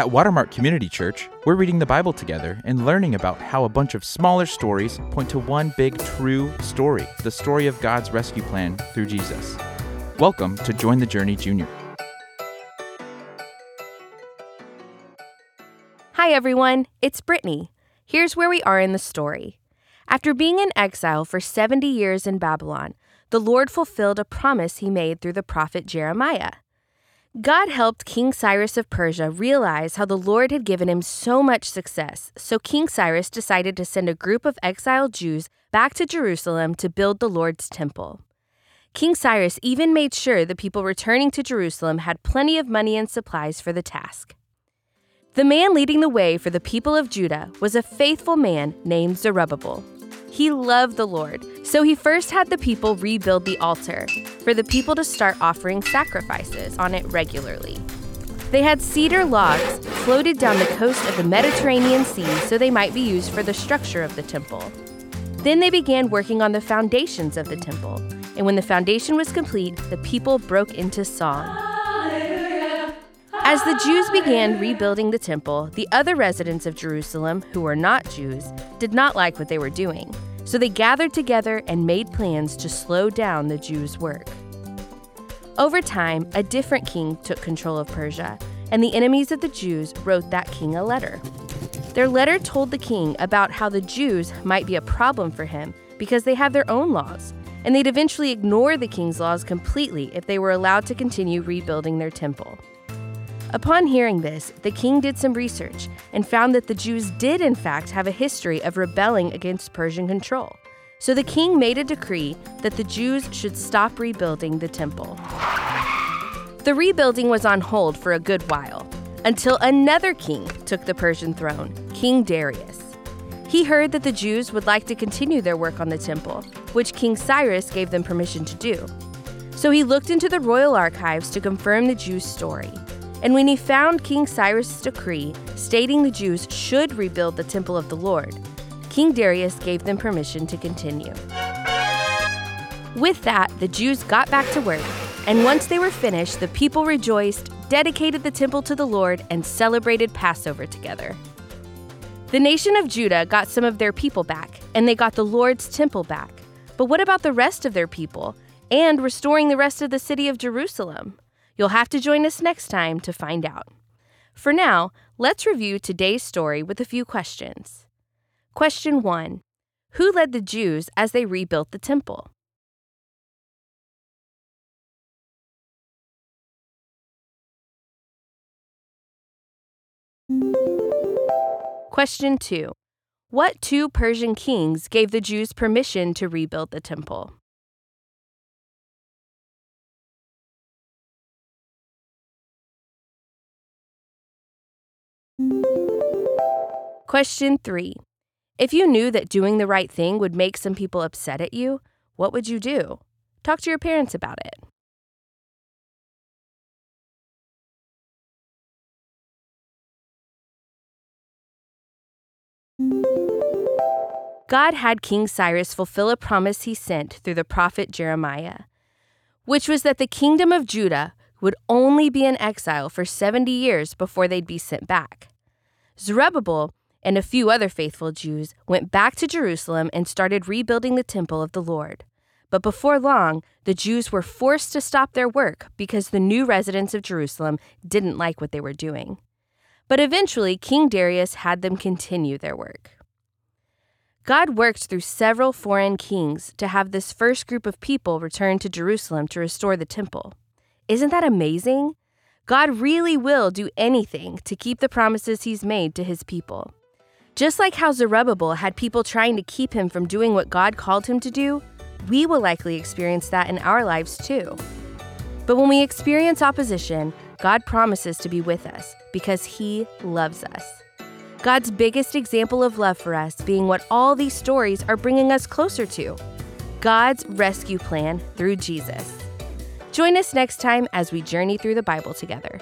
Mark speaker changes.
Speaker 1: At Watermark Community Church, we're reading the Bible together and learning about how a bunch of smaller stories point to one big true story the story of God's rescue plan through Jesus. Welcome to Join the Journey Junior.
Speaker 2: Hi, everyone. It's Brittnee. Here's where we are in the story. After being in exile for 70 years in Babylon, the Lord fulfilled a promise he made through the prophet Jeremiah. God helped King Cyrus of Persia realize how the Lord had given him so much success, so King Cyrus decided to send a group of exiled Jews back to Jerusalem to build the Lord's temple. King Cyrus even made sure the people returning to Jerusalem had plenty of money and supplies for the task. The man leading the way for the people of Judah was a faithful man named Zerubbabel. He loved the Lord, so he first had the people rebuild the altar for the people to start offering sacrifices on it regularly. They had cedar logs floated down the coast of the Mediterranean Sea so they might be used for the structure of the temple. Then they began working on the foundations of the temple, and when the foundation was complete, the people broke into song. As the Jews began rebuilding the temple, the other residents of Jerusalem, who were not Jews, did not like what they were doing. So they gathered together and made plans to slow down the Jews' work. Over time, a different king took control of Persia, and the enemies of the Jews wrote that king a letter. Their letter told the king about how the Jews might be a problem for him because they have their own laws, and they'd eventually ignore the king's laws completely if they were allowed to continue rebuilding their temple. Upon hearing this, the king did some research and found that the Jews did, in fact, have a history of rebelling against Persian control. So the king made a decree that the Jews should stop rebuilding the temple. The rebuilding was on hold for a good while until another king took the Persian throne, King Darius. He heard that the Jews would like to continue their work on the temple, which King Cyrus gave them permission to do. So he looked into the royal archives to confirm the Jews' story. And when he found King Cyrus' decree stating the Jews should rebuild the temple of the Lord, King Darius gave them permission to continue. With that, the Jews got back to work, and once they were finished, the people rejoiced, dedicated the temple to the Lord, and celebrated Passover together. The nation of Judah got some of their people back, and they got the Lord's temple back. But what about the rest of their people, and restoring the rest of the city of Jerusalem? You'll have to join us next time to find out. For now, let's review today's story with a few questions. Question 1 Who led the Jews as they rebuilt the temple? Question 2 What two Persian kings gave the Jews permission to rebuild the temple? Question 3. If you knew that doing the right thing would make some people upset at you, what would you do? Talk to your parents about it. God had King Cyrus fulfill a promise he sent through the prophet Jeremiah, which was that the kingdom of Judah would only be in exile for 70 years before they'd be sent back. Zerubbabel and a few other faithful Jews went back to Jerusalem and started rebuilding the temple of the Lord. But before long, the Jews were forced to stop their work because the new residents of Jerusalem didn't like what they were doing. But eventually, King Darius had them continue their work. God worked through several foreign kings to have this first group of people return to Jerusalem to restore the temple. Isn't that amazing? God really will do anything to keep the promises he's made to his people. Just like how Zerubbabel had people trying to keep him from doing what God called him to do, we will likely experience that in our lives too. But when we experience opposition, God promises to be with us because he loves us. God's biggest example of love for us being what all these stories are bringing us closer to God's rescue plan through Jesus. Join us next time as we journey through the Bible together.